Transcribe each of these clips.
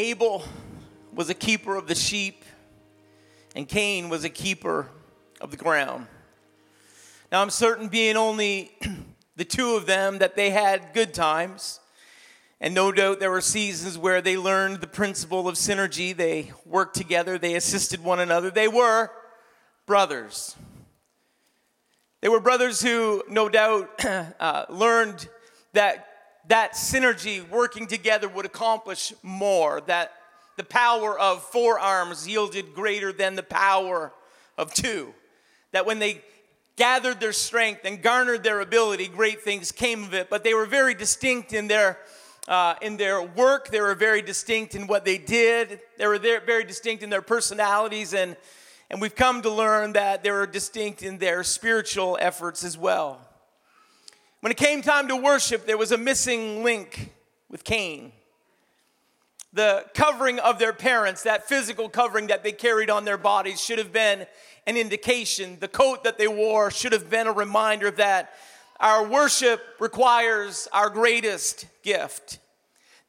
Abel was a keeper of the sheep, and Cain was a keeper of the ground. Now, I'm certain, being only the two of them, that they had good times. And no doubt there were seasons where they learned the principle of synergy. They worked together, they assisted one another. They were brothers. They were brothers who, no doubt, uh, learned that that synergy, working together, would accomplish more, that the power of four arms yielded greater than the power of two. That when they gathered their strength and garnered their ability, great things came of it. But they were very distinct in their uh, in their work. They were very distinct in what they did. They were very distinct in their personalities, and and we've come to learn that they were distinct in their spiritual efforts as well. When it came time to worship, there was a missing link with Cain. The covering of their parents, that physical covering that they carried on their bodies, should have been an indication. The coat that they wore should have been a reminder that our worship requires our greatest gift.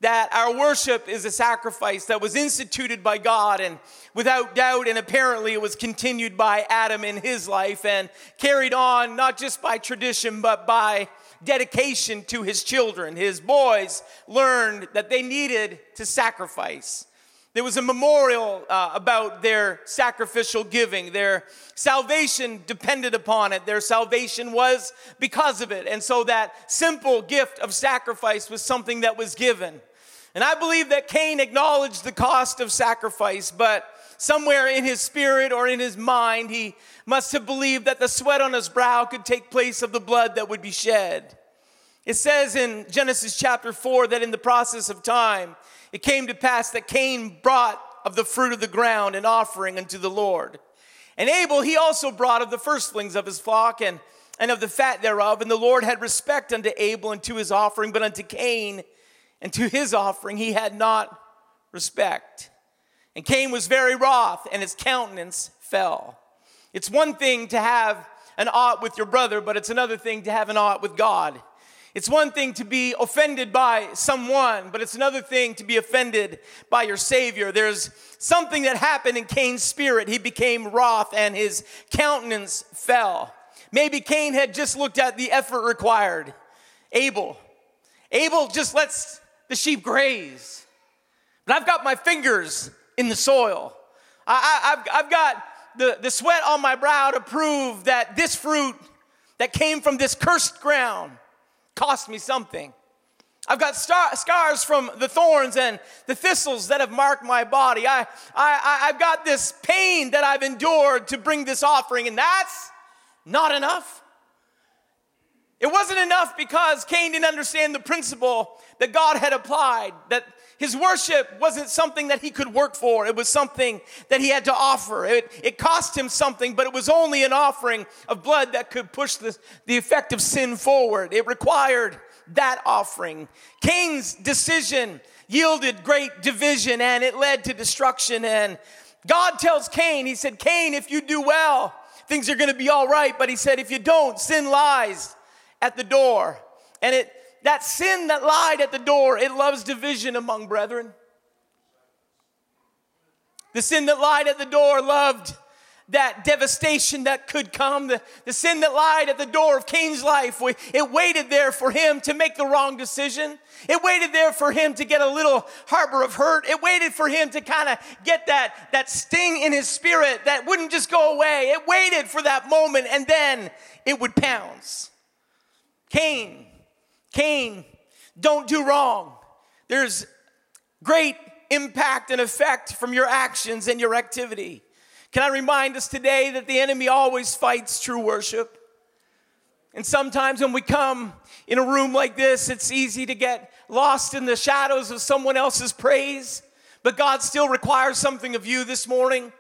That our worship is a sacrifice that was instituted by God and without doubt, and apparently it was continued by Adam in his life and carried on not just by tradition but by dedication to his children. His boys learned that they needed to sacrifice. There was a memorial uh, about their sacrificial giving. Their salvation depended upon it. Their salvation was because of it. And so that simple gift of sacrifice was something that was given. And I believe that Cain acknowledged the cost of sacrifice, but somewhere in his spirit or in his mind, he must have believed that the sweat on his brow could take place of the blood that would be shed. It says in Genesis chapter 4 that in the process of time, it came to pass that Cain brought of the fruit of the ground an offering unto the Lord. And Abel, he also brought of the firstlings of his flock and, and of the fat thereof. And the Lord had respect unto Abel and to his offering, but unto Cain and to his offering he had not respect. And Cain was very wroth, and his countenance fell. It's one thing to have an ought with your brother, but it's another thing to have an ought with God. It's one thing to be offended by someone, but it's another thing to be offended by your Savior. There's something that happened in Cain's spirit. He became wroth and his countenance fell. Maybe Cain had just looked at the effort required. Abel. Abel just lets the sheep graze. But I've got my fingers in the soil. I, have got the, the sweat on my brow to prove that this fruit that came from this cursed ground cost me something. I've got star- scars from the thorns and the thistles that have marked my body. I, I, I've got this pain that I've endured to bring this offering, and that's not enough. It wasn't enough because Cain didn't understand the principle that God had applied, that his worship wasn't something that he could work for. It was something that he had to offer. It, it cost him something, but it was only an offering of blood that could push the, the effect of sin forward. It required that offering. Cain's decision yielded great division and it led to destruction. And God tells Cain, He said, Cain, if you do well, things are going to be all right. But He said, if you don't, sin lies at the door. And it that sin that lied at the door, it loves division among brethren. The sin that lied at the door loved that devastation that could come. The, the sin that lied at the door of Cain's life, it waited there for him to make the wrong decision. It waited there for him to get a little harbor of hurt. It waited for him to kind of get that, that sting in his spirit that wouldn't just go away. It waited for that moment and then it would pounce. Cain Cain, don't do wrong. There's great impact and effect from your actions and your activity. Can I remind us today that the enemy always fights true worship? And sometimes when we come in a room like this, it's easy to get lost in the shadows of someone else's praise, but God still requires something of you this morning.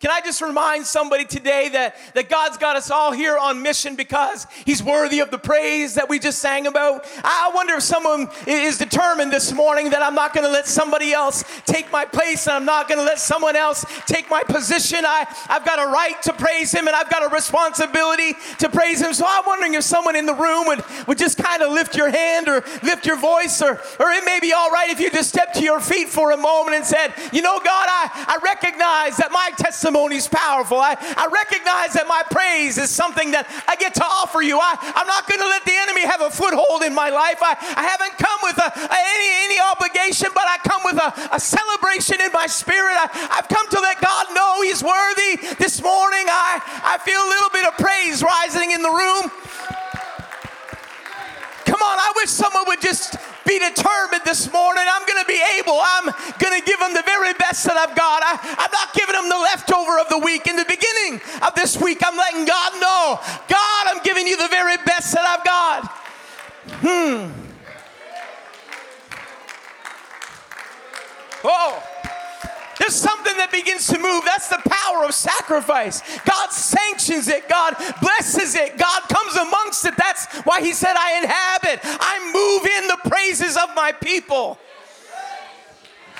Can I just remind somebody today that, that God's got us all here on mission because He's worthy of the praise that we just sang about? I wonder if someone is determined this morning that I'm not going to let somebody else take my place and I'm not going to let someone else take my position. I, I've got a right to praise Him and I've got a responsibility to praise Him. So I'm wondering if someone in the room would, would just kind of lift your hand or lift your voice, or, or it may be all right if you just step to your feet for a moment and said, You know, God, I, I recognize that my testimony testimony is powerful. I, I recognize that my praise is something that I get to offer you. I, I'm not going to let the enemy have a foothold in my life. I, I haven't come with a, a, any, any obligation, but I come with a, a celebration in my spirit. I, I've come to let God know He's worthy. This morning, I, I feel a little bit of praise rising in the room. Come on, I wish someone would just be determined this morning. I'm going to be able. I'm going to give them the very best that I've got. I, I'm not giving them the leftover of the week. In the beginning of this week, I'm letting God know God, I'm giving you the very best that I've got. Hmm. Oh. There's something that begins to move. That's the power of sacrifice. God sanctions it, God blesses it, God comes amongst it. That's why He said, I inhabit, I move in the praises of my people.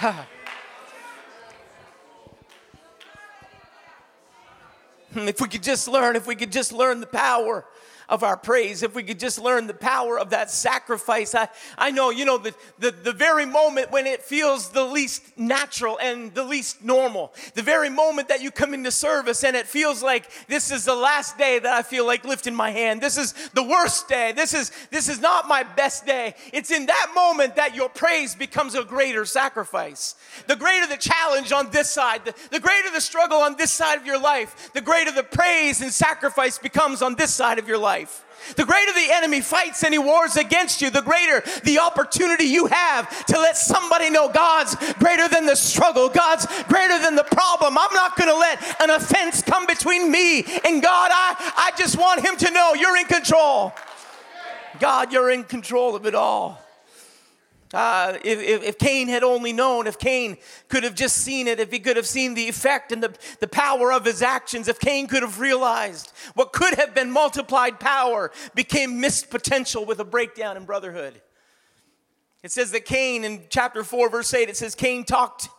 if we could just learn, if we could just learn the power of our praise, if we could just learn the power of that sacrifice. I, I know, you know, the, the, the very moment when it feels the least natural and the least normal, the very moment that you come into service and it feels like this is the last day that I feel like lifting my hand. This is the worst day. This is, this is not my best day. It's in that moment that your praise becomes a greater sacrifice. The greater the challenge on this side, the, the greater the struggle on this side of your life, the greater the praise and sacrifice becomes on this side of your life life. The greater the enemy fights and he wars against you, the greater the opportunity you have to let somebody know God's greater than the struggle, God's greater than the problem. I'm not going to let an offense come between me and God. I, I just want him to know you're in control. God, you're in control of it all. Uh, if, if, if, Cain had only known, if Cain could have just seen it, if he could have seen the effect and the, the power of his actions, if Cain could have realized what could have been multiplied power became missed potential with a breakdown in brotherhood. It says that Cain in chapter 4, verse 8, it says Cain talked.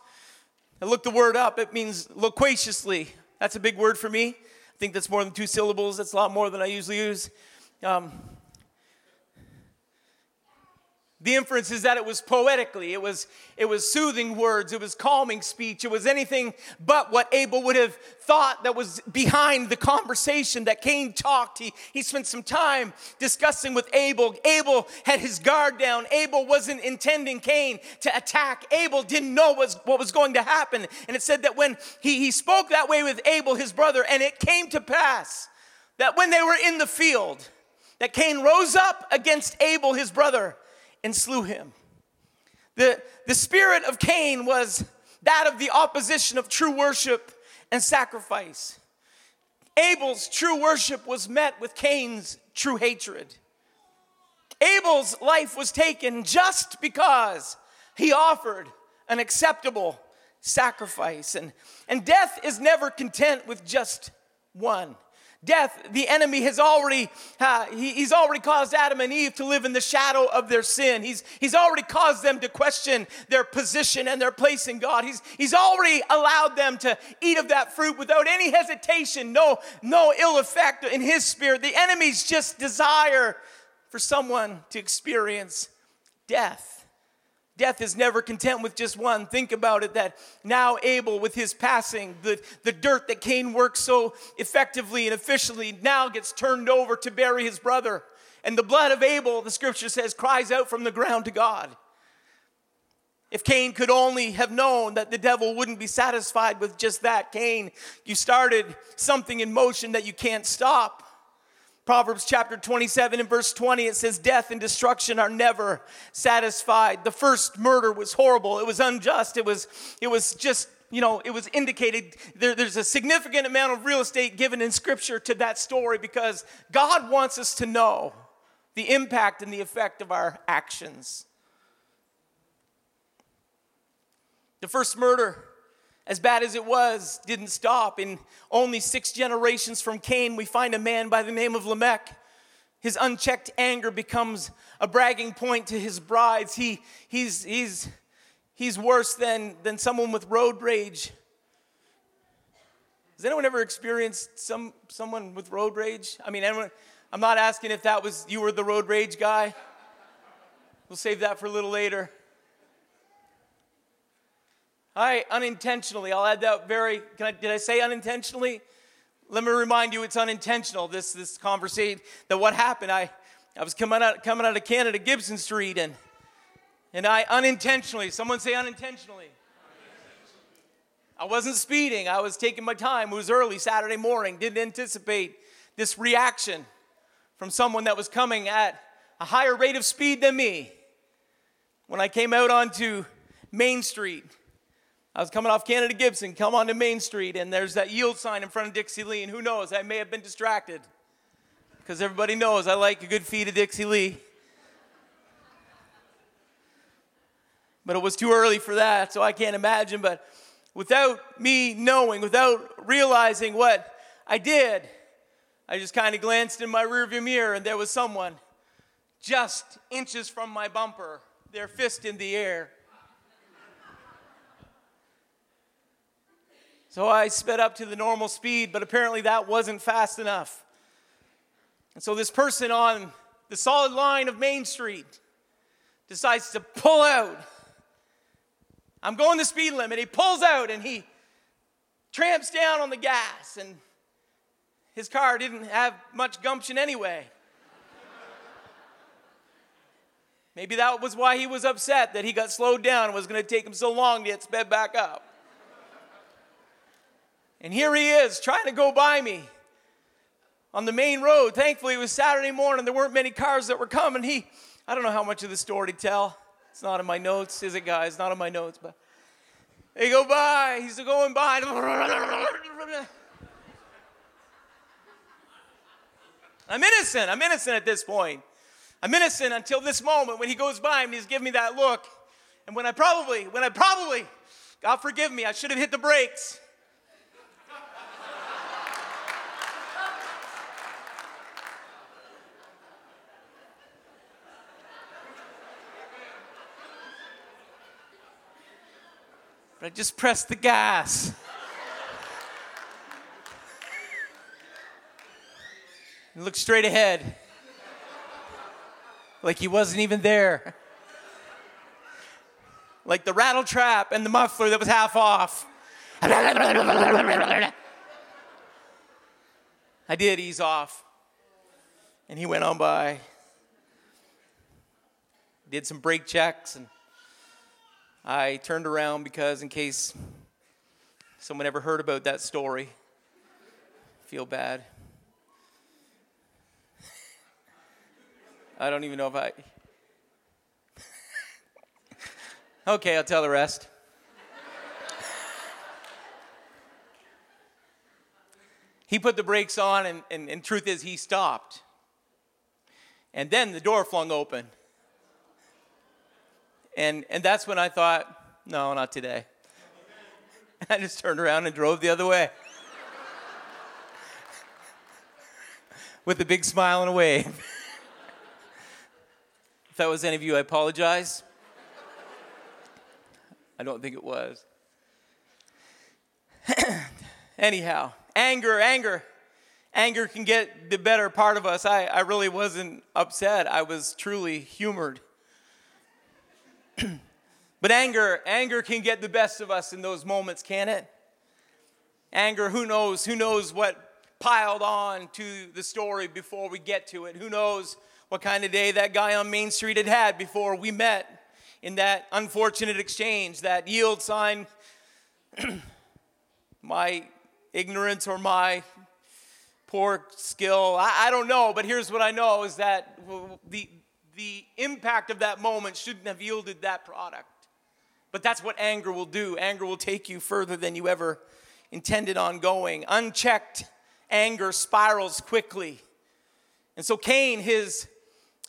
I looked the word up, it means loquaciously. That's a big word for me. I think that's more than two syllables, that's a lot more than I usually use. Um, the inference is that it was poetically, it was, it was soothing words, it was calming speech, it was anything but what Abel would have thought that was behind the conversation that Cain talked. He, he spent some time discussing with Abel. Abel had his guard down. Abel wasn't intending Cain to attack. Abel didn't know was, what was going to happen. And it said that when he, he spoke that way with Abel, his brother, and it came to pass that when they were in the field, that Cain rose up against Abel, his brother and slew him. The, the spirit of Cain was that of the opposition of true worship and sacrifice. Abel's true worship was met with Cain's true hatred. Abel's life was taken just because he offered an acceptable sacrifice. And, and death is never content with just one. Death, the enemy has already, uh, he, he's already caused Adam and Eve to live in the shadow of their sin. He's, he's already caused them to question their position and their place in God. He's, he's already allowed them to eat of that fruit without any hesitation, no, no ill effect in his spirit. The enemy's just desire for someone to experience death. Death is never content with just one. Think about it that now Abel, with his passing, the, the dirt that Cain worked so effectively and efficiently now gets turned over to bury his brother. And the blood of Abel, the scripture says, cries out from the ground to God. If Cain could only have known that the devil wouldn't be satisfied with just that, Cain, you started something in motion that you can't stop. Proverbs chapter 27 and verse 20, it says, Death and destruction are never satisfied. The first murder was horrible. It was unjust. It was, it was just, you know, it was indicated there, there's a significant amount of real estate given in scripture to that story because God wants us to know the impact and the effect of our actions. The first murder as bad as it was, didn't stop. In only six generations from Cain, we find a man by the name of Lamech. His unchecked anger becomes a bragging point to his brides. He, he's, he's, he's worse than, than someone with road rage. Has anyone ever experienced some, someone with road rage? I mean, anyone, I'm not asking if that was you were the road rage guy. We'll save that for a little later. I unintentionally, I'll add that very, I, did I say unintentionally? Let me remind you, it's unintentional, this, this conversation, that what happened, I, I was coming out, coming out of Canada, Gibson Street, and, and I unintentionally, someone say unintentionally. I wasn't speeding, I was taking my time. It was early Saturday morning, didn't anticipate this reaction from someone that was coming at a higher rate of speed than me. When I came out onto Main Street, I was coming off Canada Gibson, come onto Main Street, and there's that yield sign in front of Dixie Lee, and who knows, I may have been distracted. Because everybody knows I like a good feed of Dixie Lee. But it was too early for that, so I can't imagine. But without me knowing, without realizing what I did, I just kind of glanced in my rearview mirror, and there was someone just inches from my bumper, their fist in the air. So I sped up to the normal speed, but apparently that wasn't fast enough. And so this person on the solid line of Main Street decides to pull out. I'm going the speed limit. He pulls out and he tramps down on the gas, and his car didn't have much gumption anyway. Maybe that was why he was upset that he got slowed down and was going to take him so long to get sped back up. And here he is trying to go by me on the main road. Thankfully, it was Saturday morning. There weren't many cars that were coming. He, I don't know how much of the story to tell. It's not in my notes, is it, guys? Not in my notes, but they go by. He's going by. I'm innocent. I'm innocent at this point. I'm innocent until this moment when he goes by and he's giving me that look. And when I probably, when I probably, God forgive me, I should have hit the brakes. But I just pressed the gas. and looked straight ahead, like he wasn't even there. Like the rattle trap and the muffler that was half off. I did ease off. And he went on by. Did some brake checks and I turned around because, in case someone ever heard about that story, feel bad. I don't even know if I. okay, I'll tell the rest. he put the brakes on, and, and, and truth is, he stopped. And then the door flung open. And, and that's when I thought, no, not today. I just turned around and drove the other way. With a big smile and a wave. if that was any of you, I apologize. I don't think it was. Anyhow, anger, anger. Anger can get the better part of us. I, I really wasn't upset. I was truly humored. but anger, anger can get the best of us in those moments, can it? Anger, who knows? Who knows what piled on to the story before we get to it? Who knows what kind of day that guy on Main Street had had before we met in that unfortunate exchange, that yield sign? my ignorance or my poor skill, I, I don't know, but here's what I know is that the, the impact of that moment shouldn't have yielded that product. But that's what anger will do. Anger will take you further than you ever intended on going. Unchecked anger spirals quickly. And so Cain, his,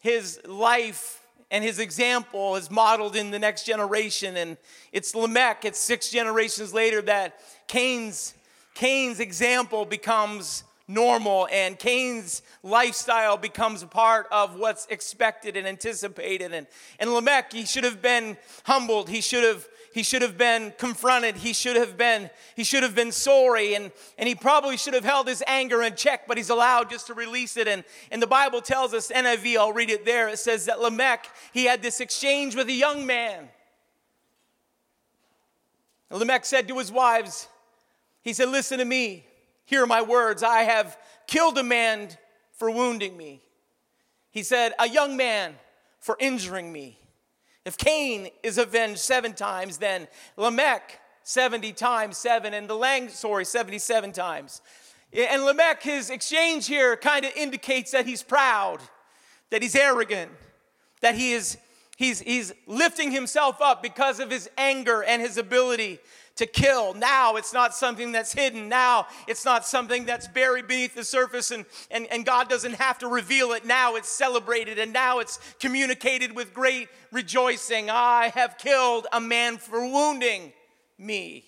his life and his example is modeled in the next generation. And it's Lamech, it's six generations later that Cain's, Cain's example becomes normal and Cain's lifestyle becomes a part of what's expected and anticipated. And, and Lamech, he should have been humbled. He should have he should have been confronted. He should have been he should have been sorry. And, and he probably should have held his anger in check but he's allowed just to release it. And, and the bible tells us niv i'll read it there. It says that lamech he had this exchange with a young man. Lamech said to his wives he said listen to me hear my words i have killed a man for wounding me he said a young man for injuring me if Cain is avenged seven times, then Lamech 70 times seven, and the Lang, sorry, 77 times. And Lamech, his exchange here kind of indicates that he's proud, that he's arrogant, that he is he's, he's lifting himself up because of his anger and his ability to kill. Now it's not something that's hidden. Now it's not something that's buried beneath the surface and, and, and God doesn't have to reveal it. Now it's celebrated and now it's communicated with great rejoicing. I have killed a man for wounding me.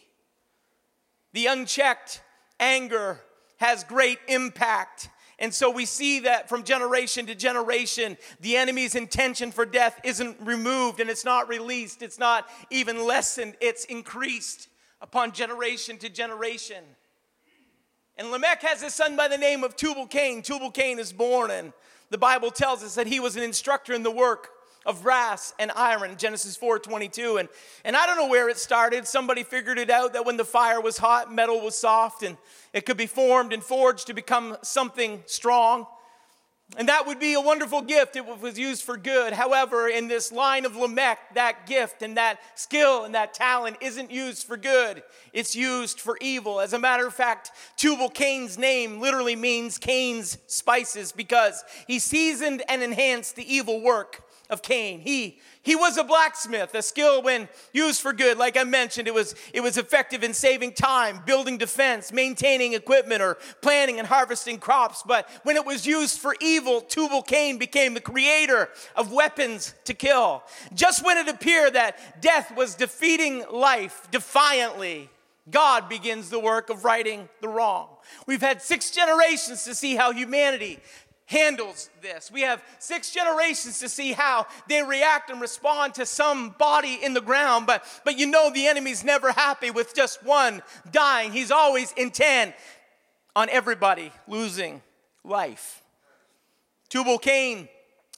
The unchecked anger has great impact. And so we see that from generation to generation, the enemy's intention for death isn't removed and it's not released, it's not even lessened, it's increased upon generation to generation. And Lamech has a son by the name of Tubal Cain. Tubal Cain is born, and the Bible tells us that he was an instructor in the work of brass and iron, Genesis 4 22. And, and I don't know where it started. Somebody figured it out that when the fire was hot, metal was soft, and it could be formed and forged to become something strong. And that would be a wonderful gift. It was used for good. However, in this line of Lamech, that gift and that skill and that talent isn't used for good. It's used for evil. As a matter of fact, Tubal Cain's name literally means Cain's spices because he seasoned and enhanced the evil work of Cain. He he was a blacksmith, a skill when used for good. Like I mentioned, it was it was effective in saving time, building defense, maintaining equipment, or planting and harvesting crops. But when it was used for evil, Tubal Cain became the creator of weapons to kill. Just when it appeared that death was defeating life defiantly, God begins the work of righting the wrong. We've had six generations to see how humanity handles this. We have six generations to see how they react and respond to some body in the ground, but, but you know the enemy's never happy with just one dying. He's always intent on everybody losing life. Tubal Cain,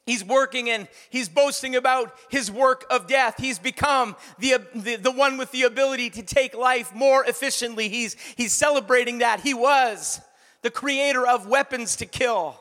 he's working and he's boasting about his work of death. He's become the, the, the one with the ability to take life more efficiently. He's, he's celebrating that. He was the creator of weapons to kill.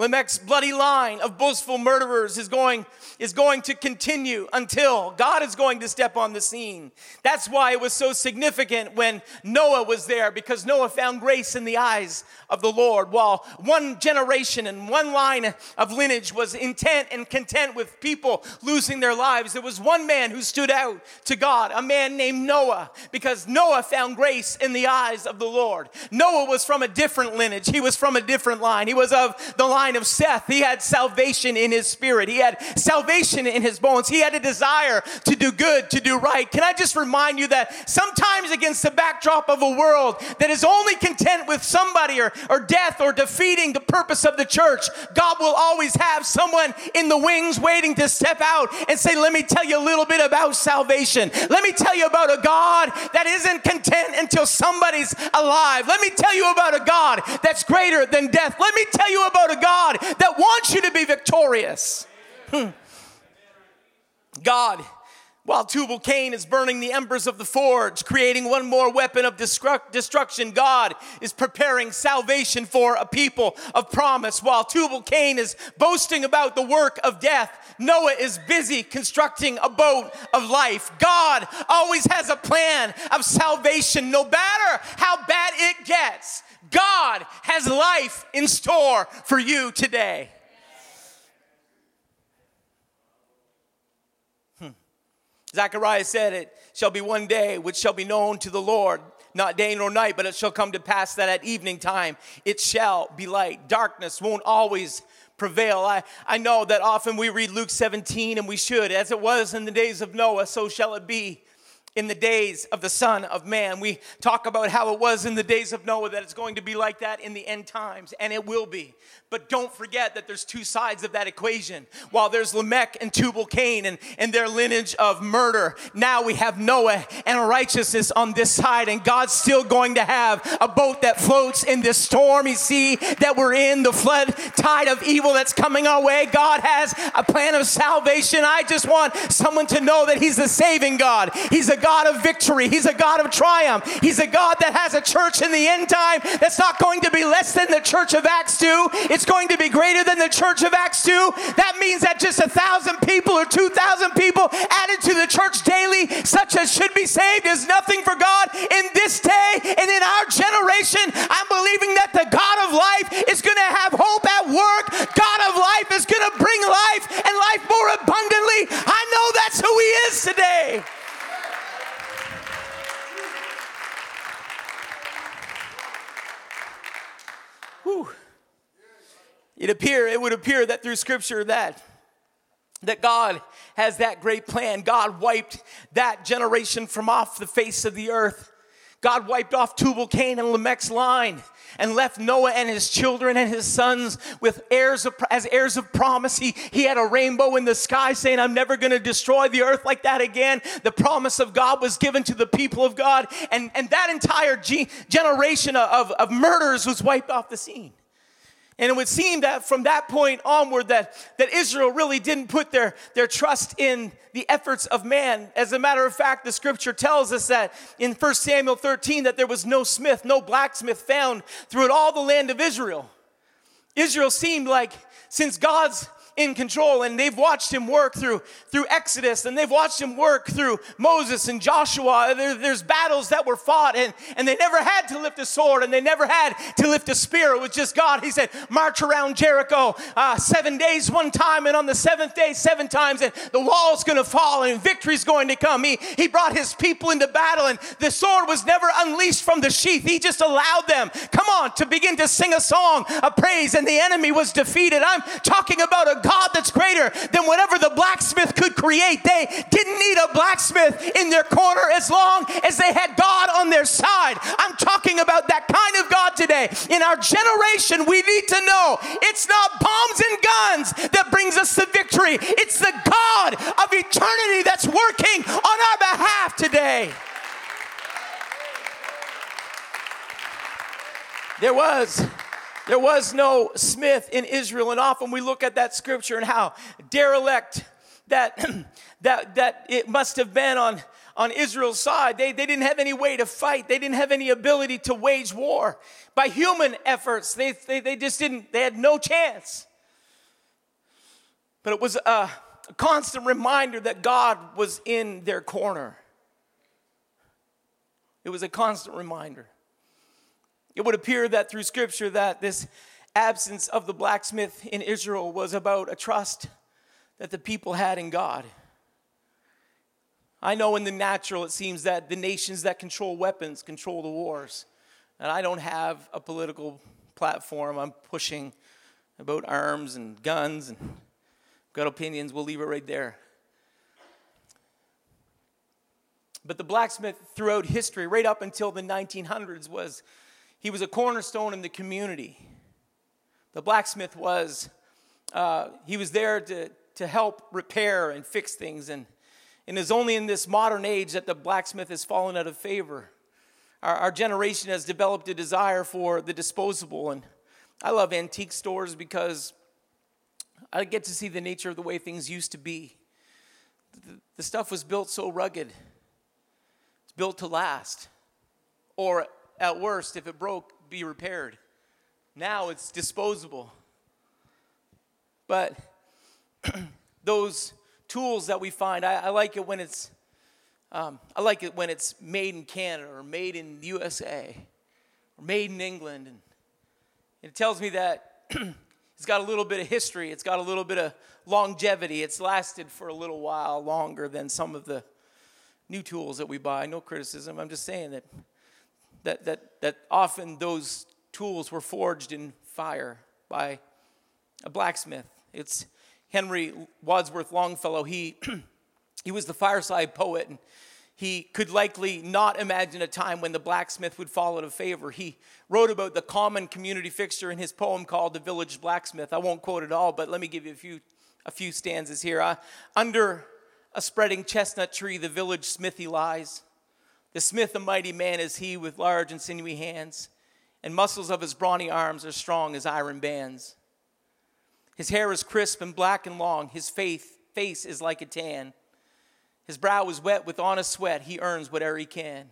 Lamech's bloody line of boastful murderers is going, is going to continue until God is going to step on the scene. That's why it was so significant when Noah was there, because Noah found grace in the eyes of the Lord. While one generation and one line of lineage was intent and content with people losing their lives, there was one man who stood out to God, a man named Noah, because Noah found grace in the eyes of the Lord. Noah was from a different lineage, he was from a different line. He was of the line line of Seth. He had salvation in his spirit, he had salvation in his bones. He had a desire to do good, to do right. Can I just remind you that sometimes, against the backdrop of a world that is only content with somebody or, or death or defeating the purpose of the church, God will always have someone in the wings waiting to step out and say, Let me tell you a little bit about salvation. Let me tell you about a God that isn't content until somebody's alive. Let me tell you about a God that's greater than death. Let me tell you about a God God that wants you to be victorious. Hmm. God, while Tubal Cain is burning the embers of the forge, creating one more weapon of destruction, God is preparing salvation for a people of promise. While Tubal Cain is boasting about the work of death, Noah is busy constructing a boat of life. God always has a plan of salvation, no matter how bad it gets. God has life in store for you today. Zechariah said, It shall be one day which shall be known to the Lord, not day nor night, but it shall come to pass that at evening time it shall be light. Darkness won't always prevail. I, I know that often we read Luke 17 and we should. As it was in the days of Noah, so shall it be in the days of the Son of Man. We talk about how it was in the days of Noah, that it's going to be like that in the end times, and it will be. But don't forget that there's two sides of that equation. While there's Lamech and Tubal Cain and, and their lineage of murder, now we have Noah and righteousness on this side, and God's still going to have a boat that floats in this stormy sea that we're in, the flood tide of evil that's coming our way. God has a plan of salvation. I just want someone to know that He's the saving God. He's a God of victory. He's a God of triumph. He's a God that has a church in the end time that's not going to be less than the church of Acts 2. It's going to be greater than the church of Acts 2. That means that just a thousand people or 2,000 people added to the church daily, such as should be saved, is nothing for God in this day and in our generation. Through scripture that that God has that great plan. God wiped that generation from off the face of the earth. God wiped off Tubal Cain and Lamech's line and left Noah and his children and his sons with heirs of, as heirs of promise. He, he had a rainbow in the sky saying, I'm never going to destroy the earth like that again. The promise of God was given to the people of God, and, and that entire ge- generation of, of murders was wiped off the scene. And it would seem that from that point onward that, that Israel really didn't put their, their trust in the efforts of man. As a matter of fact, the scripture tells us that in 1 Samuel 13 that there was no smith, no blacksmith found throughout all the land of Israel. Israel seemed like since God's in control and they've watched him work through through Exodus and they've watched him work through Moses and Joshua. There, there's battles that were fought and, and they never had to lift a sword and they never had to lift a spear. It was just God. He said, march around Jericho uh, seven days one time and on the seventh day seven times and the wall's going to fall and victory's going to come. He, he brought his people into battle and the sword was never unleashed from the sheath. He just allowed them, come on, to begin to sing a song of praise and the enemy was defeated. I'm talking about a God that's greater than whatever the blacksmith could create. They didn't need a blacksmith in their corner as long as they had God on their side. I'm talking about that kind of God today. In our generation, we need to know it's not bombs and guns that brings us to victory, it's the God of eternity that's working on our behalf today. There was there was no smith in Israel, and often we look at that scripture and how derelict that, that, that it must have been on, on Israel's side. They, they didn't have any way to fight, they didn't have any ability to wage war. By human efforts, they, they, they just didn't, they had no chance. But it was a, a constant reminder that God was in their corner. It was a constant reminder. It would appear that through scripture that this absence of the blacksmith in Israel was about a trust that the people had in God. I know in the natural it seems that the nations that control weapons control the wars. And I don't have a political platform I'm pushing about arms and guns and got opinions, we'll leave it right there. But the blacksmith throughout history, right up until the 1900s, was he was a cornerstone in the community. The blacksmith was, uh, he was there to, to help repair and fix things. And, and it's only in this modern age that the blacksmith has fallen out of favor. Our, our generation has developed a desire for the disposable. And I love antique stores because I get to see the nature of the way things used to be. The, the stuff was built so rugged, it's built to last. Or at worst, if it broke, be repaired. Now it's disposable. But those tools that we find, I, I like it when it's um, I like it when it's made in Canada or made in USA or made in England. And it tells me that it's got a little bit of history, it's got a little bit of longevity. It's lasted for a little while longer than some of the new tools that we buy. No criticism. I'm just saying that that, that, that often those tools were forged in fire by a blacksmith. It's Henry Wadsworth Longfellow. He, he was the fireside poet, and he could likely not imagine a time when the blacksmith would fall out of favor. He wrote about the common community fixture in his poem called The Village Blacksmith. I won't quote it all, but let me give you a few, a few stanzas here. Uh, under a spreading chestnut tree, the village smithy lies. The smith, a mighty man, is he with large and sinewy hands, and muscles of his brawny arms are strong as iron bands. His hair is crisp and black and long, his face, face is like a tan. His brow is wet with honest sweat. He earns whatever he can.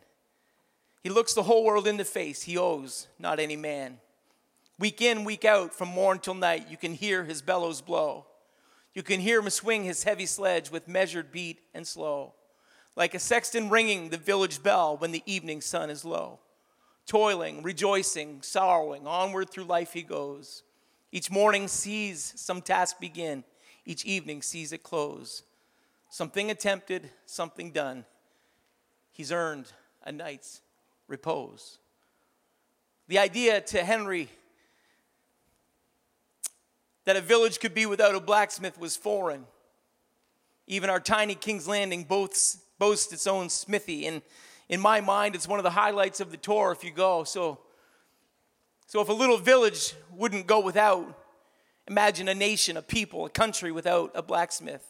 He looks the whole world in the face. He owes not any man. Week in, week out, from morn till night, you can hear his bellows blow. You can hear him swing his heavy sledge with measured beat and slow, like a sexton ringing the village bell when the evening sun is low. Toiling, rejoicing, sorrowing, onward through life he goes. Each morning sees some task begin, each evening sees it close. Something attempted, something done. He's earned a night's repose. The idea to Henry that a village could be without a blacksmith was foreign. Even our tiny King's Landing boasts, boasts its own smithy. And in my mind, it's one of the highlights of the tour if you go. So, so if a little village wouldn't go without, imagine a nation, a people, a country without a blacksmith.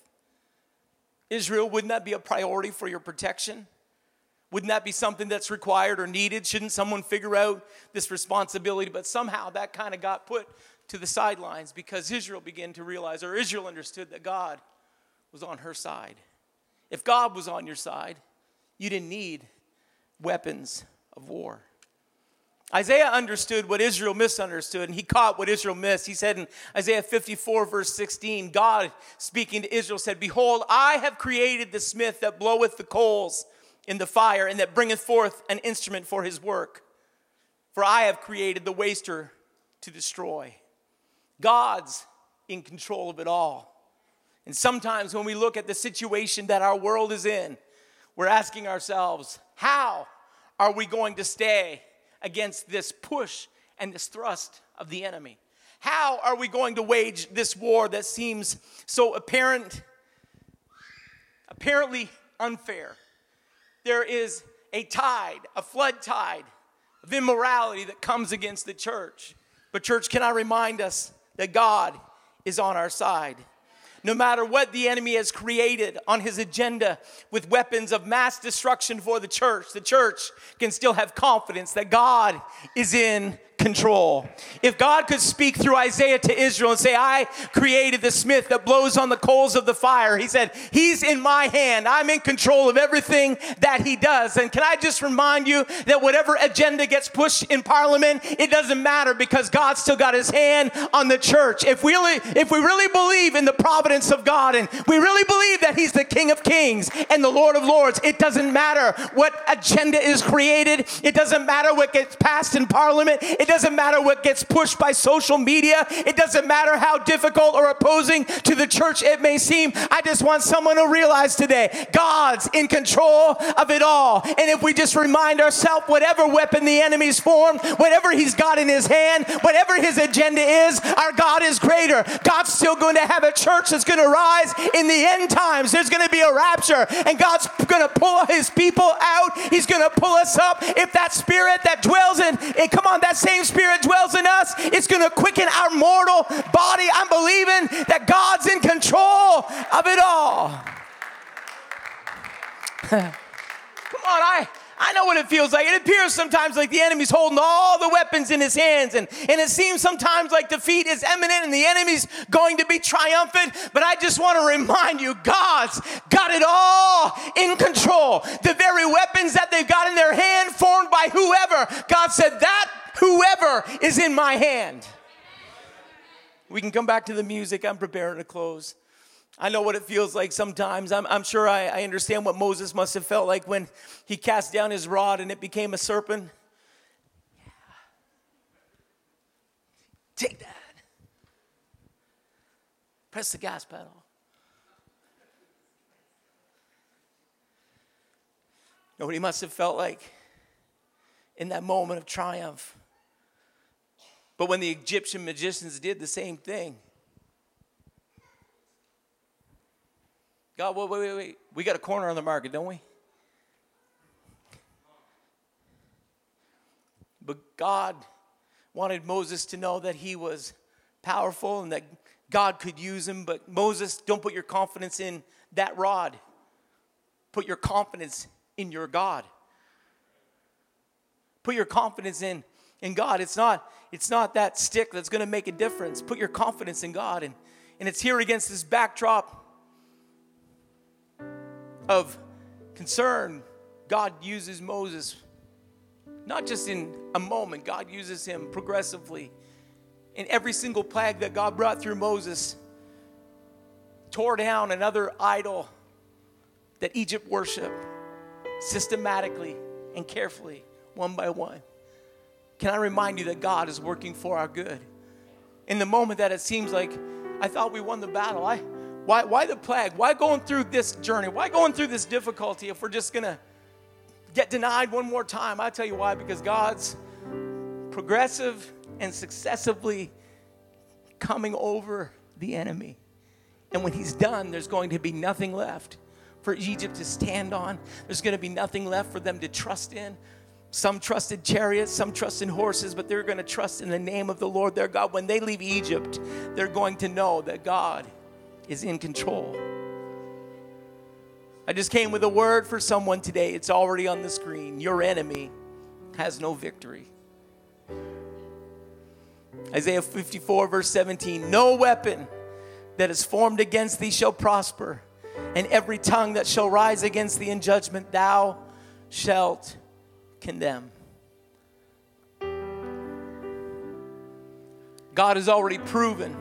Israel, wouldn't that be a priority for your protection? Wouldn't that be something that's required or needed? Shouldn't someone figure out this responsibility? But somehow that kind of got put to the sidelines because Israel began to realize, or Israel understood that God was on her side. If God was on your side, you didn't need weapons of war. Isaiah understood what Israel misunderstood, and he caught what Israel missed. He said in Isaiah 54, verse 16, God speaking to Israel said, Behold, I have created the smith that bloweth the coals in the fire, and that bringeth forth an instrument for his work. For I have created the waster to destroy. God's in control of it all. And sometimes when we look at the situation that our world is in, we're asking ourselves, how are we going to stay against this push and this thrust of the enemy? How are we going to wage this war that seems so apparent, apparently unfair? There is a tide, a flood tide of immorality that comes against the church. But, church, can I remind us that God is on our side? No matter what the enemy has created on his agenda with weapons of mass destruction for the church, the church can still have confidence that God is in control. If God could speak through Isaiah to Israel and say, I created the smith that blows on the coals of the fire, he said, He's in my hand. I'm in control of everything that he does. And can I just remind you that whatever agenda gets pushed in parliament, it doesn't matter because God's still got his hand on the church. If we really, if we really believe in the providence of God and we really believe that he's the King of Kings and the Lord of Lords, it doesn't matter what agenda is created. It doesn't matter what gets passed in parliament. It it doesn't matter what gets pushed by social media. It doesn't matter how difficult or opposing to the church it may seem. I just want someone to realize today God's in control of it all. And if we just remind ourselves, whatever weapon the enemy's formed, whatever he's got in his hand, whatever his agenda is, our God is greater. God's still going to have a church that's going to rise in the end times. There's going to be a rapture, and God's going to pull his people out. He's going to pull us up. If that spirit that dwells in, and come on, that same same Spirit dwells in us, it's going to quicken our mortal body. I'm believing that God's in control of it all. Come on, I. I know what it feels like. It appears sometimes like the enemy's holding all the weapons in his hands, and, and it seems sometimes like defeat is imminent and the enemy's going to be triumphant. But I just want to remind you God's got it all in control. The very weapons that they've got in their hand, formed by whoever, God said, That whoever is in my hand. We can come back to the music. I'm preparing to close. I know what it feels like sometimes. I'm, I'm sure I, I, understand what Moses must have felt like when he cast down his rod and it became a serpent. Take that. Press the gas pedal. Know what he must have felt like in that moment of triumph. But when the Egyptian magicians did the same thing, God, wait, wait, wait, wait. We got a corner on the market, don't we? But God wanted Moses to know that he was powerful and that God could use him. But Moses, don't put your confidence in that rod, put your confidence in your God. Put your confidence in, in God. It's not it's not that stick that's going to make a difference. Put your confidence in God. And, and it's here against this backdrop of concern. God uses Moses not just in a moment, God uses him progressively. In every single plague that God brought through Moses, tore down another idol that Egypt worshiped systematically and carefully, one by one. Can I remind you that God is working for our good? In the moment that it seems like I thought we won the battle, I, why, why the plague? Why going through this journey? Why going through this difficulty if we're just going to get denied one more time. I tell you why, because God's progressive and successively coming over the enemy. And when he's done, there's going to be nothing left for Egypt to stand on. There's going to be nothing left for them to trust in. Some trusted chariots, some trust in horses, but they're going to trust in the name of the Lord their God. When they leave Egypt, they're going to know that God is in control. I just came with a word for someone today. It's already on the screen. Your enemy has no victory. Isaiah 54, verse 17 No weapon that is formed against thee shall prosper, and every tongue that shall rise against thee in judgment thou shalt condemn. God has already proven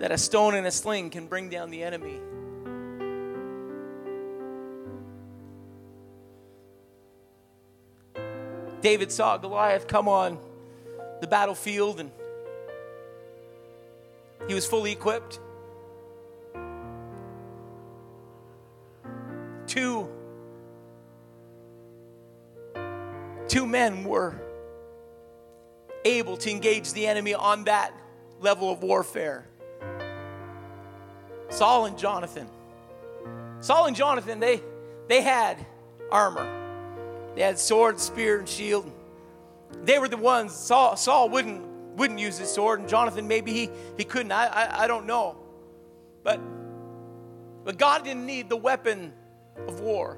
that a stone and a sling can bring down the enemy. David saw Goliath come on the battlefield and he was fully equipped. Two, two men were able to engage the enemy on that level of warfare Saul and Jonathan. Saul and Jonathan, they, they had armor. They had sword, spear, and shield. They were the ones. Saul, Saul wouldn't wouldn't use his sword, and Jonathan maybe he he couldn't. I, I I don't know, but but God didn't need the weapon of war.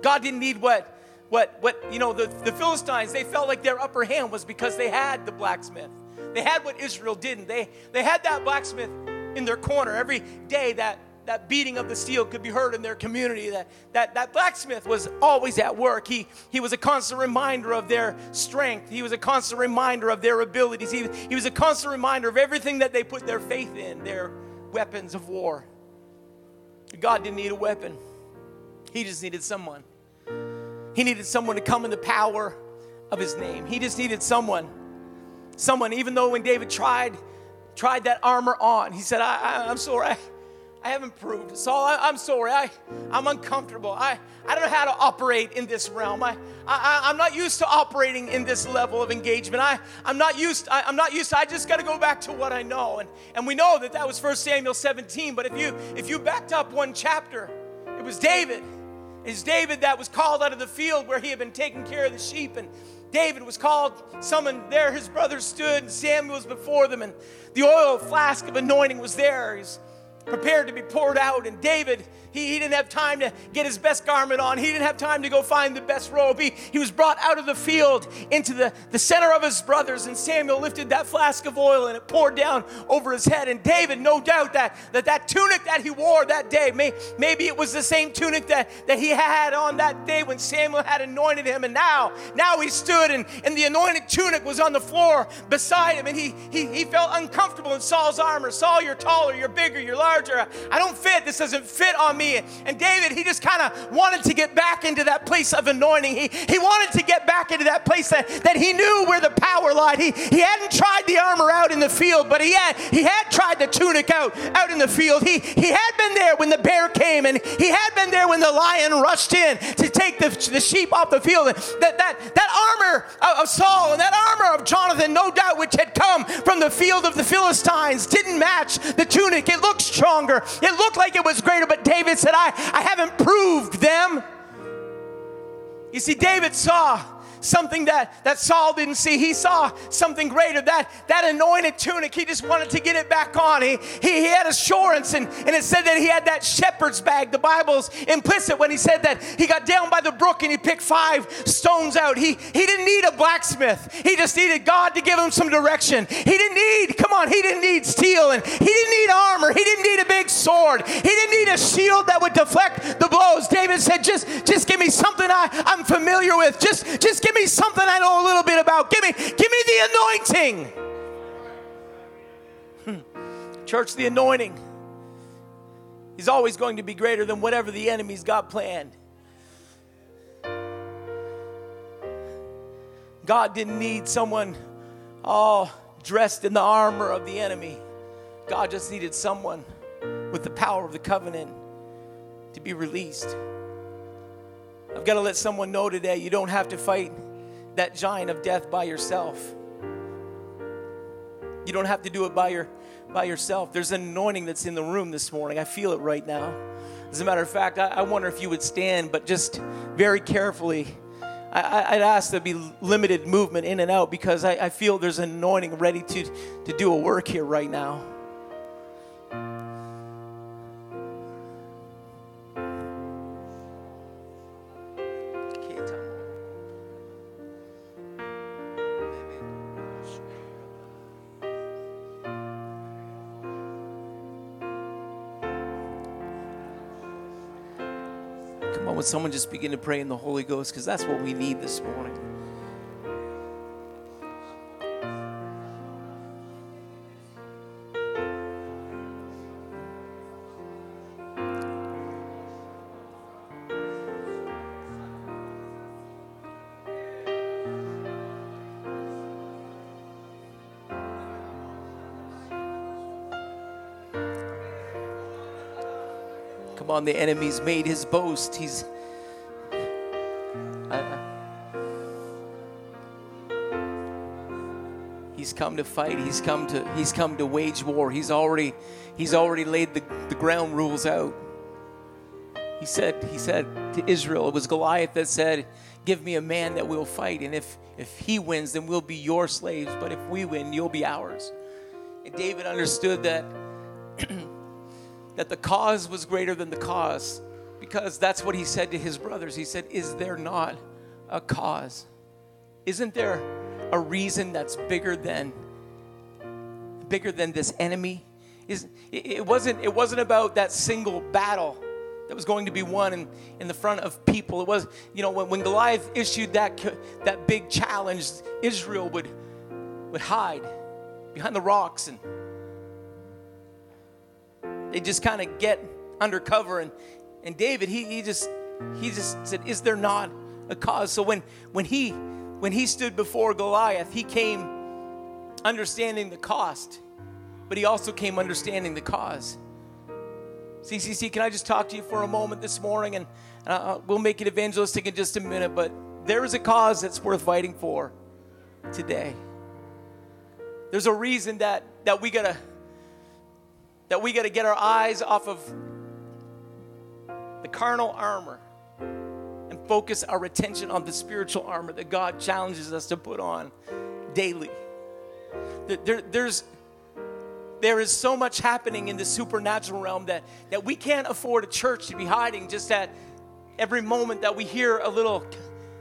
God didn't need what what what you know the, the Philistines. They felt like their upper hand was because they had the blacksmith. They had what Israel didn't. They they had that blacksmith in their corner every day. That that beating of the steel could be heard in their community. That, that, that blacksmith was always at work. He, he was a constant reminder of their strength. He was a constant reminder of their abilities. He, he was a constant reminder of everything that they put their faith in, their weapons of war. God didn't need a weapon, He just needed someone. He needed someone to come in the power of His name. He just needed someone. Someone, even though when David tried, tried that armor on, he said, I, I'm sorry. I I haven't proved. Saul, I, am sorry. I, I'm uncomfortable. I, I don't know how to operate in this realm. I, I, I'm not used to operating in this level of engagement. I, I'm not used. I, I'm not used. To, I just got to go back to what I know. And, and we know that that was 1 Samuel 17. But if you if you backed up one chapter, it was David. It's David that was called out of the field where he had been taking care of the sheep and. David was called, summoned there. His brothers stood, and Samuel was before them, and the oil flask of anointing was there. He's prepared to be poured out. And David, he, he didn't have time to get his best garment on. He didn't have time to go find the best robe. He, he was brought out of the field into the, the center of his brothers. And Samuel lifted that flask of oil and it poured down over his head. And David, no doubt that that, that tunic that he wore that day, may, maybe it was the same tunic that, that he had on that day when Samuel had anointed him. And now, now he stood and, and the anointed tunic was on the floor beside him. And he, he, he felt uncomfortable in Saul's armor. Saul, you're taller, you're bigger, you're larger. I don't fit. This doesn't fit on me me. And David, he just kind of wanted to get back into that place of anointing. He, he wanted to get back into that place that, that he knew where the power lied. He, he hadn't tried the armor out in the field, but he had, he had tried the tunic out, out in the field. He, he had been there when the bear came, and he had been there when the lion rushed in to take the, the sheep off the field. That, that, that armor of Saul and that armor of Jonathan, no doubt, which had come from the field of the Philistines, didn't match the tunic. It looked stronger, it looked like it was greater, but David David said, I, I haven't proved them. You see, David saw something that, that Saul didn't see. He saw something greater. That, that anointed tunic, he just wanted to get it back on. He, he, he had assurance, and, and it said that he had that shepherd's bag. The Bible's implicit when he said that he got down by the brook and he picked five stones out. He, he didn't need a blacksmith, he just needed God to give him some direction. He didn't need, come on, he didn't need steel, and he didn't need armor. He didn't need a big sword. He didn't need a shield that would deflect the blows. David said, just, just give me something I, I'm familiar with. Just, just give me something I know a little bit about. Give me, give me the anointing. Hmm. Church, the anointing is always going to be greater than whatever the enemy's got planned. God didn't need someone all dressed in the armor of the enemy. God just needed someone with the power of the covenant to be released. I've got to let someone know today you don't have to fight that giant of death by yourself. You don't have to do it by, your, by yourself. There's an anointing that's in the room this morning. I feel it right now. As a matter of fact, I, I wonder if you would stand, but just very carefully. I, would ask there be limited movement in and out because I, I feel there's an anointing ready to, to do a work here right now. Would someone just begin to pray in the Holy Ghost? Because that's what we need this morning. The enemy's made his boast. He's uh, he's come to fight. He's come to he's come to wage war. He's already he's already laid the, the ground rules out. He said he said to Israel, it was Goliath that said, "Give me a man that will fight, and if if he wins, then we'll be your slaves. But if we win, you'll be ours." And David understood that that the cause was greater than the cause because that's what he said to his brothers. He said, Is there not a cause? Isn't there a reason that's bigger than bigger than this enemy? Is it wasn't it wasn't about that single battle that was going to be won in, in the front of people. It was, you know, when, when Goliath issued that that big challenge, Israel would would hide behind the rocks and they just kind of get undercover and and David he, he just he just said is there not a cause? So when when he when he stood before Goliath he came understanding the cost but he also came understanding the cause. CCC can I just talk to you for a moment this morning? And uh, we'll make it evangelistic in just a minute but there is a cause that's worth fighting for today. There's a reason that that we got to that we got to get our eyes off of the carnal armor and focus our attention on the spiritual armor that God challenges us to put on daily. There, there's, there is so much happening in the supernatural realm that, that we can't afford a church to be hiding just at every moment that we hear a little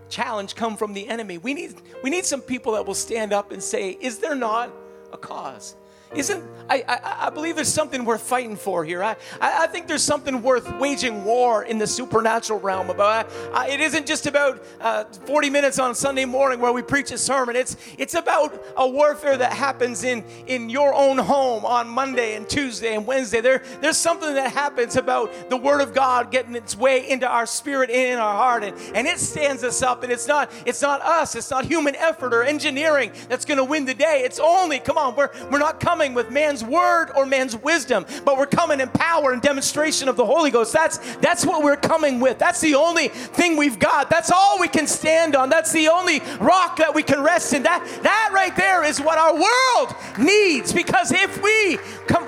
challenge come from the enemy. We need, we need some people that will stand up and say, Is there not a cause? Isn't I, I, I believe there's something worth fighting for here. I, I, I think there's something worth waging war in the supernatural realm about. I, it isn't just about uh, 40 minutes on Sunday morning where we preach a sermon. It's it's about a warfare that happens in in your own home on Monday and Tuesday and Wednesday. There there's something that happens about the Word of God getting its way into our spirit and in our heart, and, and it stands us up. And it's not it's not us. It's not human effort or engineering that's going to win the day. It's only come on. We're we're not coming coming with man's word or man's wisdom, but we're coming in power and demonstration of the Holy Ghost. That's that's what we're coming with. That's the only thing we've got. That's all we can stand on. That's the only rock that we can rest in. That that right there is what our world needs because if we come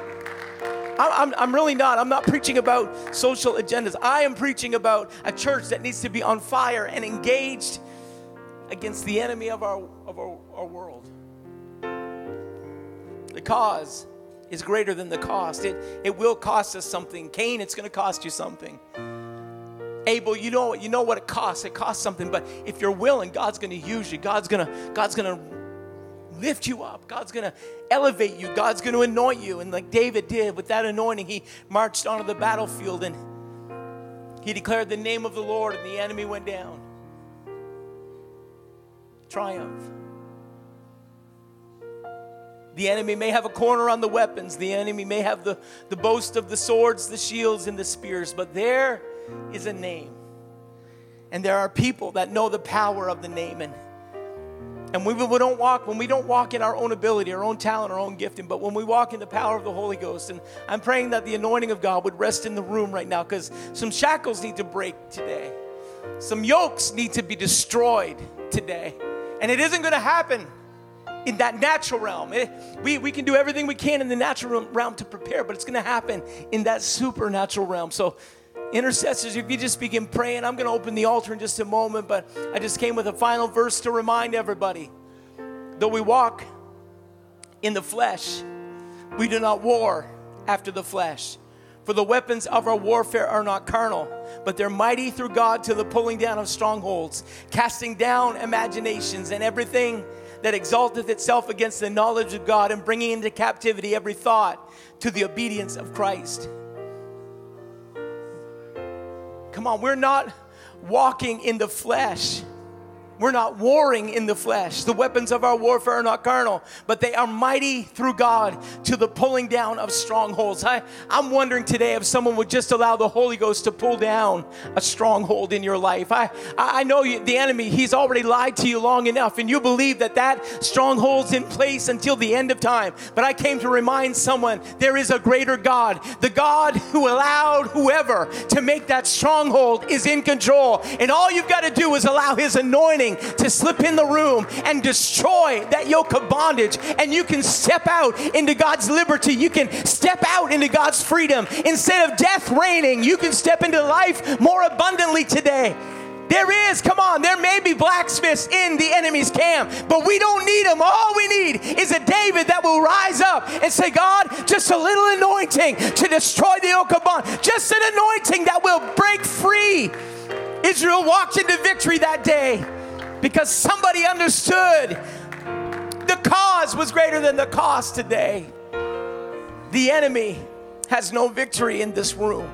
I'm, I'm really not. I'm not preaching about social agendas. I am preaching about a church that needs to be on fire and engaged against the enemy of our, of our, our world. The cause is greater than the cost. It, it will cost us something. Cain, it's going to cost you something. Abel, you know, you know what it costs. It costs something, but if you're willing, God's going to use you. God's going to God's going to lift you up. God's going to elevate you. God's going to anoint you. And like David did with that anointing, he marched onto the battlefield and he declared the name of the Lord, and the enemy went down. Triumph. The enemy may have a corner on the weapons. The enemy may have the, the boast of the swords, the shields, and the spears, but there is a name. And there are people that know the power of the name. And, and we, we don't walk, when we don't walk in our own ability, our own talent, our own gifting, but when we walk in the power of the Holy Ghost, and I'm praying that the anointing of God would rest in the room right now because some shackles need to break today. Some yokes need to be destroyed today. And it isn't going to happen in that natural realm. It, we, we can do everything we can in the natural realm to prepare, but it's going to happen in that supernatural realm. So intercessors, if you just begin praying, I'm going to open the altar in just a moment, but I just came with a final verse to remind everybody. Though we walk in the flesh, we do not war after the flesh. For the weapons of our warfare are not carnal, but they're mighty through God to the pulling down of strongholds, casting down imaginations and everything that exalteth itself against the knowledge of God, and bringing into captivity every thought to the obedience of Christ. Come on, we're not walking in the flesh. We're not warring in the flesh. The weapons of our warfare are not carnal, but they are mighty through God to the pulling down of strongholds. I, I'm wondering today if someone would just allow the Holy Ghost to pull down a stronghold in your life. I, I know you, the enemy, he's already lied to you long enough, and you believe that that stronghold's in place until the end of time. But I came to remind someone there is a greater God. The God who allowed whoever to make that stronghold is in control. And all you've got to do is allow his anointing to slip in the room and destroy that yoke of bondage. And you can step out into God's liberty. You can step out into God's freedom. Instead of death reigning, you can step into life more abundantly today. There is, come on, there may be blacksmiths in the enemy's camp, but we don't need them. All we need is a David that will rise up and say, God, just a little anointing to destroy the yoke of bond, just an anointing that will break free. Israel walked into victory that day because somebody understood the cause was greater than the cost today. The enemy has no victory in this room.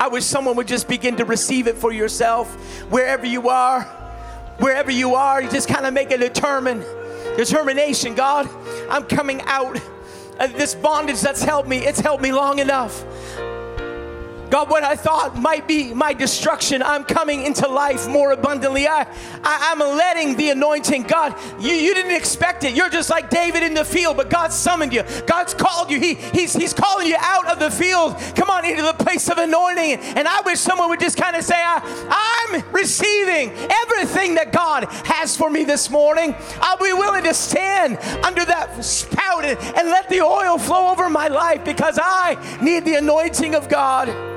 I wish someone would just begin to receive it for yourself wherever you are. Wherever you are, you just kind of make a determined determination. God, I'm coming out of this bondage that's held me. It's held me long enough. God, what I thought might be my destruction, I'm coming into life more abundantly. I, I, am letting the anointing, God, you, you didn't expect it. You're just like David in the field, but God summoned you. God's called you. He, he's, he's calling you out of the field. Come on into the place of anointing. And I wish someone would just kind of say, I, I'm receiving everything that God has for me this morning. I'll be willing to stand under that spout and, and let the oil flow over my life because I need the anointing of God.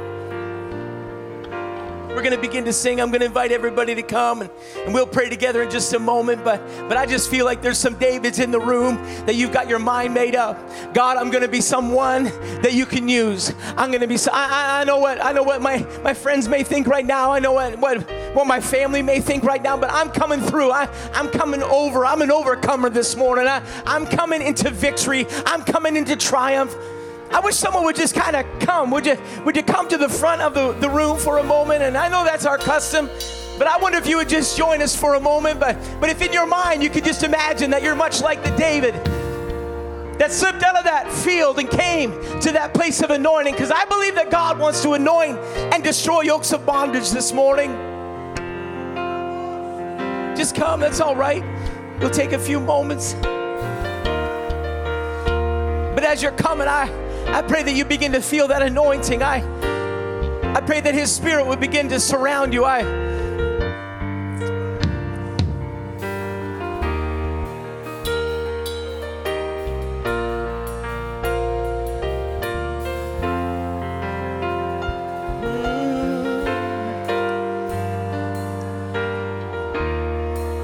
We're going to begin to sing. I'm going to invite everybody to come and, and we'll pray together in just a moment. But, but I just feel like there's some Davids in the room that you've got your mind made up. God, I'm going to be someone that you can use. I'm going to be, I, I, know what, I know what my, my friends may think right now. I know what, what, what my family may think right now, but I'm coming through. I, I'm coming over. I'm an overcomer this morning. I, I'm coming into victory. I'm coming into triumph. I wish someone would just kind of come. Would you, would you come to the front of the, the room for a moment? And I know that's our custom, but I wonder if you would just join us for a moment. But, but if in your mind you could just imagine that you're much like the David that slipped out of that field and came to that place of anointing, because I believe that God wants to anoint and destroy yokes of bondage this morning. Just come, that's all right. It'll take a few moments. But as you're coming, I I pray that you begin to feel that anointing. I, I pray that His Spirit would begin to surround you. I,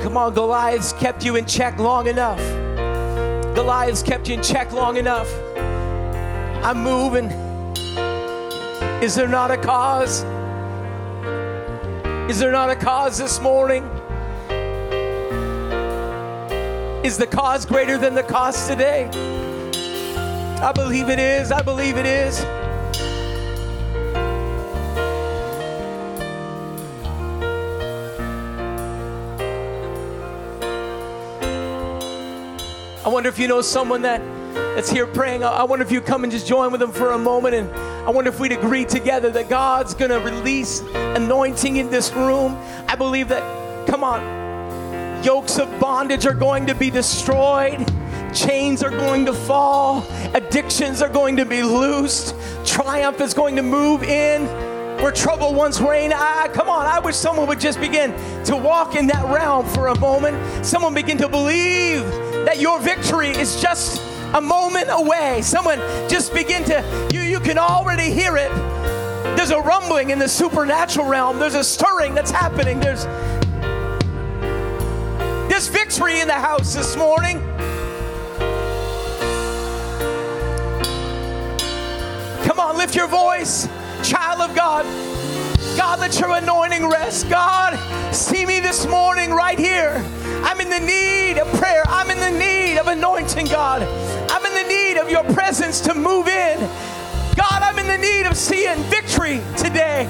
Come on, Goliath's kept you in check long enough. Goliath's kept you in check long enough. I'm moving. Is there not a cause? Is there not a cause this morning? Is the cause greater than the cost today? I believe it is. I believe it is. I wonder if you know someone that that's here praying. I wonder if you come and just join with them for a moment. And I wonder if we'd agree together that God's going to release anointing in this room. I believe that, come on, yokes of bondage are going to be destroyed, chains are going to fall, addictions are going to be loosed, triumph is going to move in. Where trouble once reigned, come on, I wish someone would just begin to walk in that realm for a moment. Someone begin to believe that your victory is just a moment away. Someone just begin to, you, you can already hear it. There's a rumbling in the supernatural realm. There's a stirring that's happening. There's there's victory in the house this morning. Come on, lift your voice, child of God. God, let your anointing rest. God, see me this morning right here. I'm in the need of prayer. I'm in the need of anointing, God. I'm in the need of your presence to move in. God, I'm in the need of seeing victory today.